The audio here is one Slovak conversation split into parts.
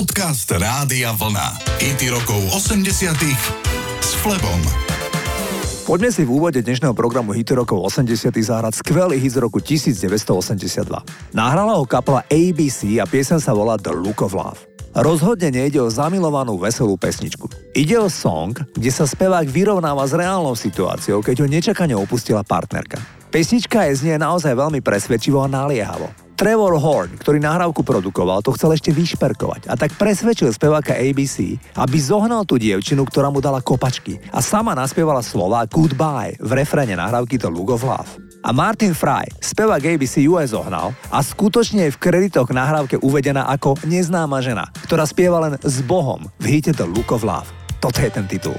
Podcast Rádia Vlna. IT rokov 80 s Flebom. Poďme si v úvode dnešného programu Hity rokov 80 zahrať skvelý hit z roku 1982. Nahrala ho kapela ABC a piesen sa volá The Look of Love. Rozhodne nejde o zamilovanú veselú pesničku. Ide o song, kde sa spevák vyrovnáva s reálnou situáciou, keď ho nečakane opustila partnerka. Pesnička je znie naozaj veľmi presvedčivo a naliehavo. Trevor Horn, ktorý nahrávku produkoval, to chcel ešte vyšperkovať a tak presvedčil speváka ABC, aby zohnal tú dievčinu, ktorá mu dala kopačky a sama naspievala slova Goodbye v refréne nahrávky The Look of Love. A Martin Fry, spevák ABC aj zohnal a skutočne je v kreditoch nahrávke uvedená ako neznáma žena, ktorá spieva len s Bohom v hite The Look of Love. Toto je ten titul.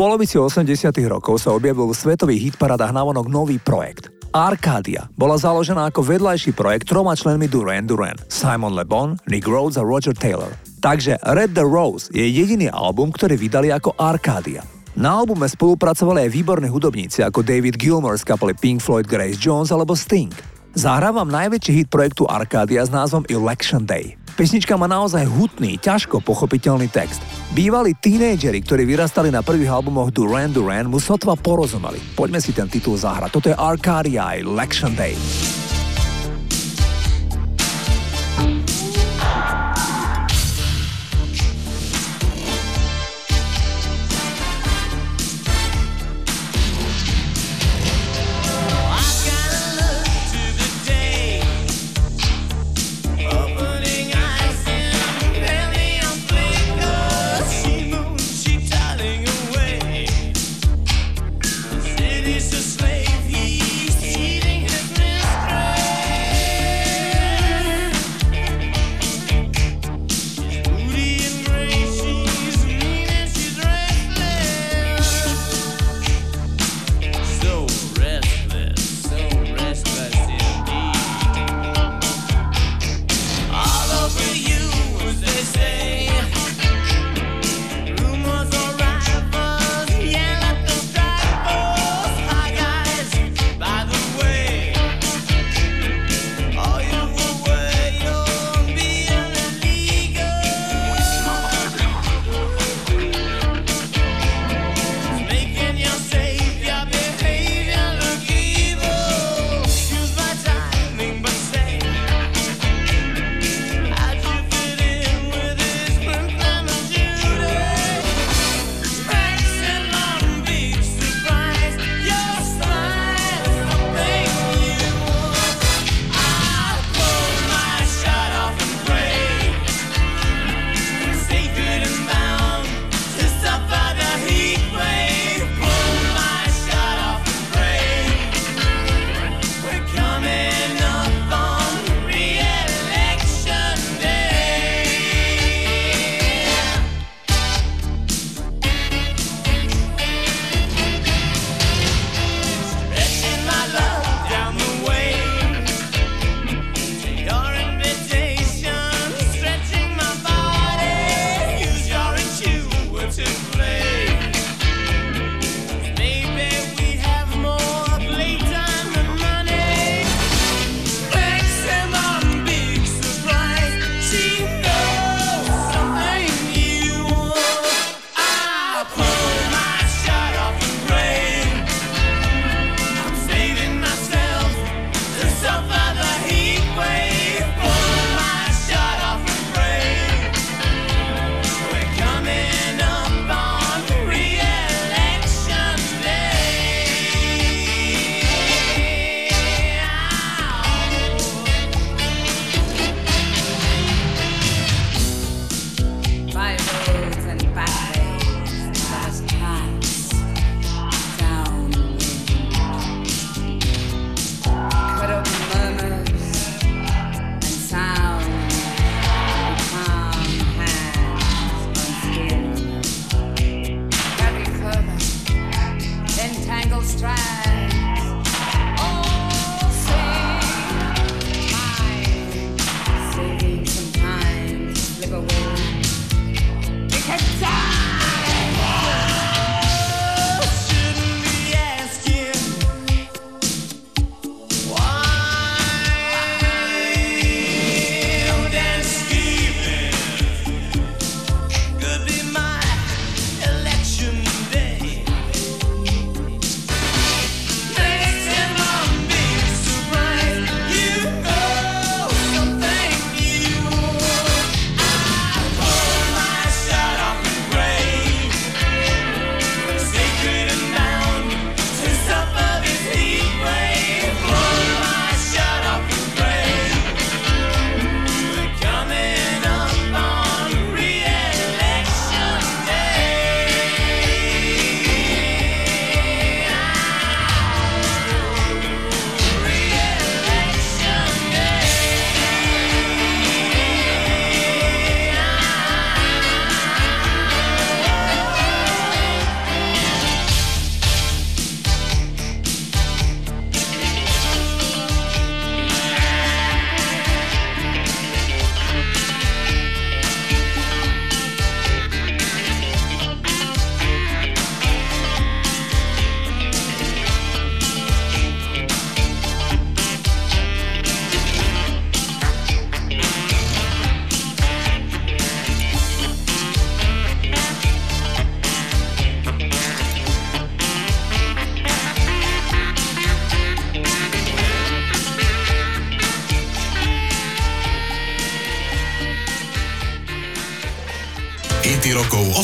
Polovici 80 rokov sa objavil v svetových hitparadách navonok nový projekt. Arcadia bola založená ako vedľajší projekt troma členmi Duran Duran, Simon Le Bon, Nick Rhodes a Roger Taylor. Takže Red the Rose je jediný album, ktorý vydali ako Arcadia. Na albume spolupracovali aj výborní hudobníci ako David Gilmour z kapely Pink Floyd Grace Jones alebo Sting. Zahrávam najväčší hit projektu Arcadia s názvom Election Day. Pesnička má naozaj hutný, ťažko pochopiteľný text. Bývalí tínejdžeri, ktorí vyrastali na prvých albumoch Duran Duran, mu sotva porozumeli. Poďme si ten titul zahrať. Toto je Arcadia Election Day.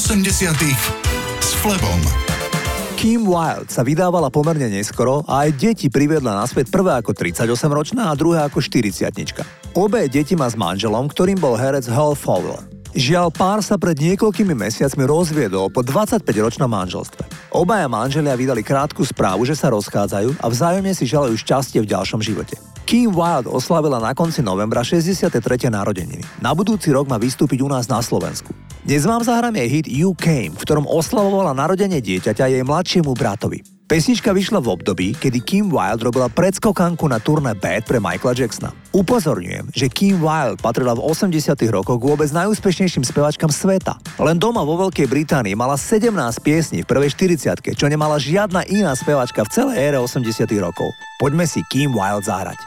80 s Flebom. Kim Wilde sa vydávala pomerne neskoro a aj deti priviedla naspäť prvé ako 38-ročná a druhé ako 40 Obe deti má s manželom, ktorým bol herec Hal Fowler. Žiaľ, pár sa pred niekoľkými mesiacmi rozviedol po 25-ročnom manželstve. Obaja manželia vydali krátku správu, že sa rozchádzajú a vzájomne si želajú šťastie v ďalšom živote. Kim Wilde oslavila na konci novembra 63. narodeniny. Na budúci rok má vystúpiť u nás na Slovensku. Dnes vám zahrám jej hit You Came, v ktorom oslavovala narodenie dieťaťa jej mladšiemu bratovi. Pesnička vyšla v období, kedy Kim Wilde robila predskokanku na turné Bad pre Michaela Jacksona. Upozorňujem, že Kim Wilde patrila v 80 rokoch vôbec najúspešnejším spevačkám sveta. Len doma vo Veľkej Británii mala 17 piesní v prvej 40 čo nemala žiadna iná spevačka v celej ére 80 rokov. Poďme si Kim Wilde zahrať.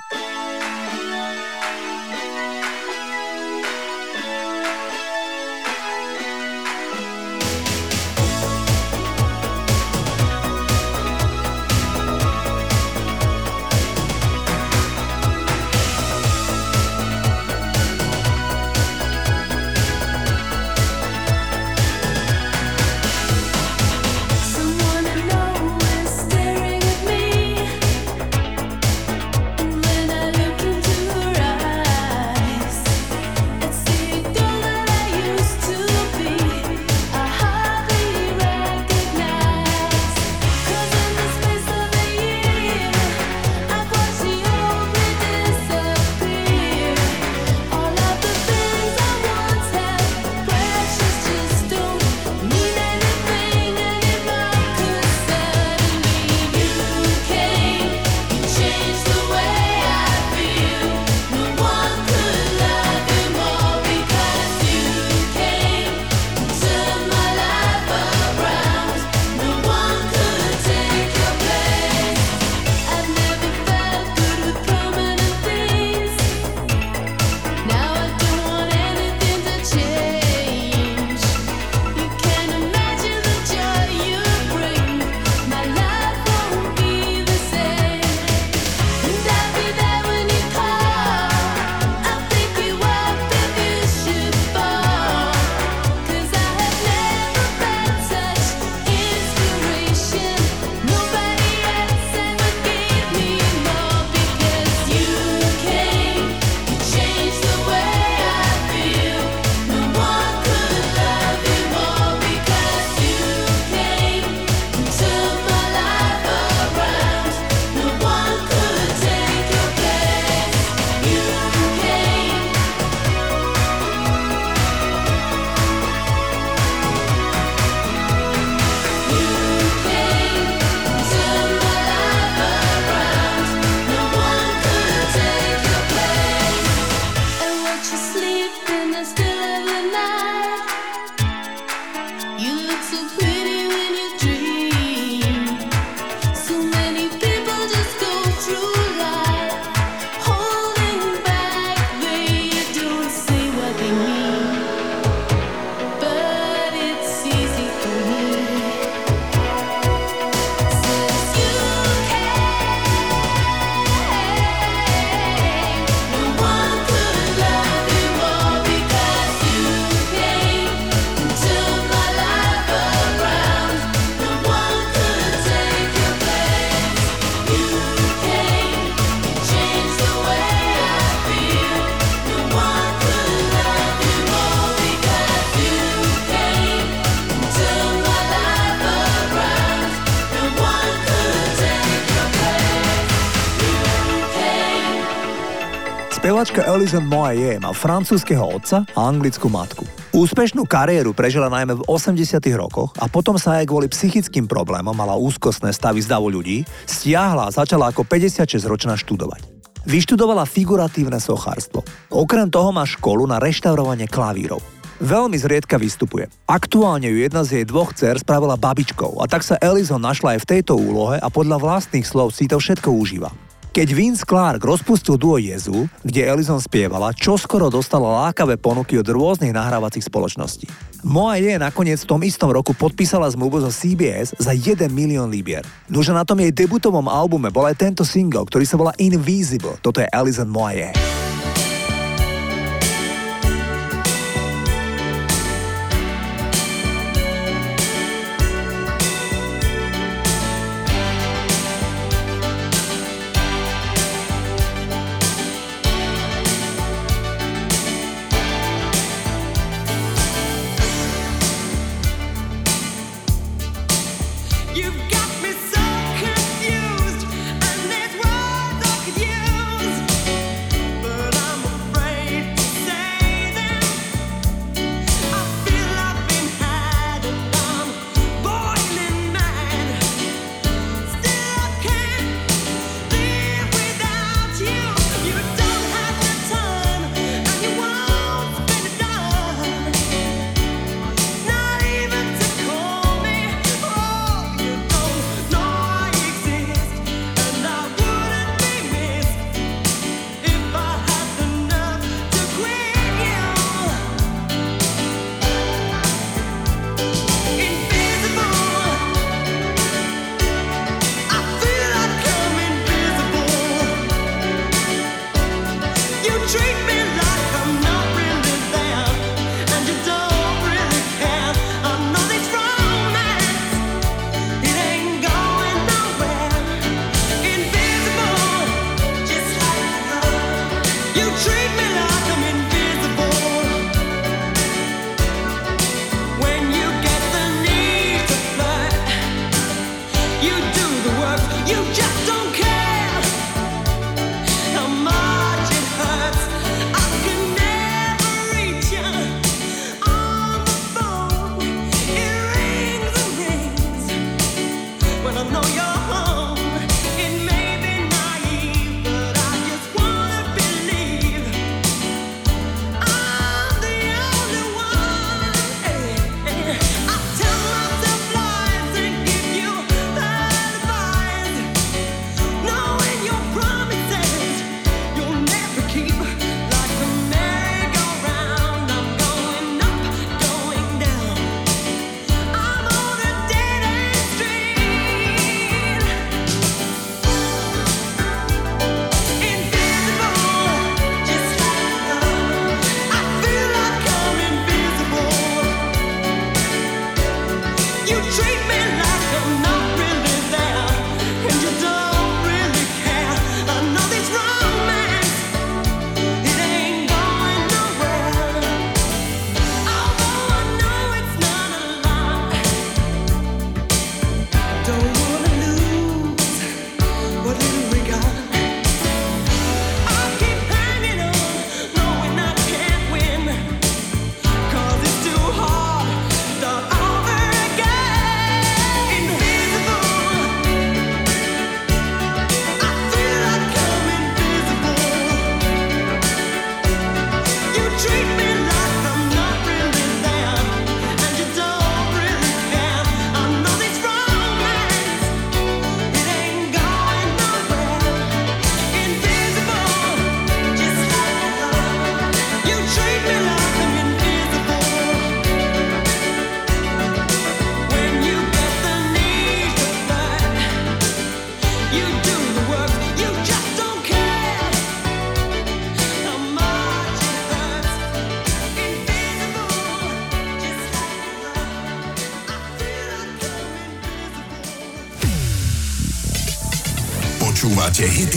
Spevačka Alison Moye má francúzského otca a anglickú matku. Úspešnú kariéru prežila najmä v 80 rokoch a potom sa aj kvôli psychickým problémom mala úzkostné stavy zdavu ľudí, stiahla a začala ako 56-ročná študovať. Vyštudovala figuratívne sochárstvo. Okrem toho má školu na reštaurovanie klavírov. Veľmi zriedka vystupuje. Aktuálne ju jedna z jej dvoch dcer spravila babičkou a tak sa Elison našla aj v tejto úlohe a podľa vlastných slov si to všetko užíva. Keď Vince Clark rozpustil duo Jezu, kde Ellison spievala, čoskoro dostala lákavé ponuky od rôznych nahrávacích spoločností. Moa je nakoniec v tom istom roku podpísala zmluvu zo CBS za 1 milión libier. Nože na tom jej debutovom albume bol aj tento single, ktorý sa volá Invisible. Toto je Alison Moye.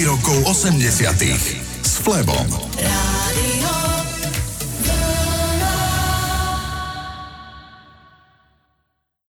Rokov 80 s Flebom.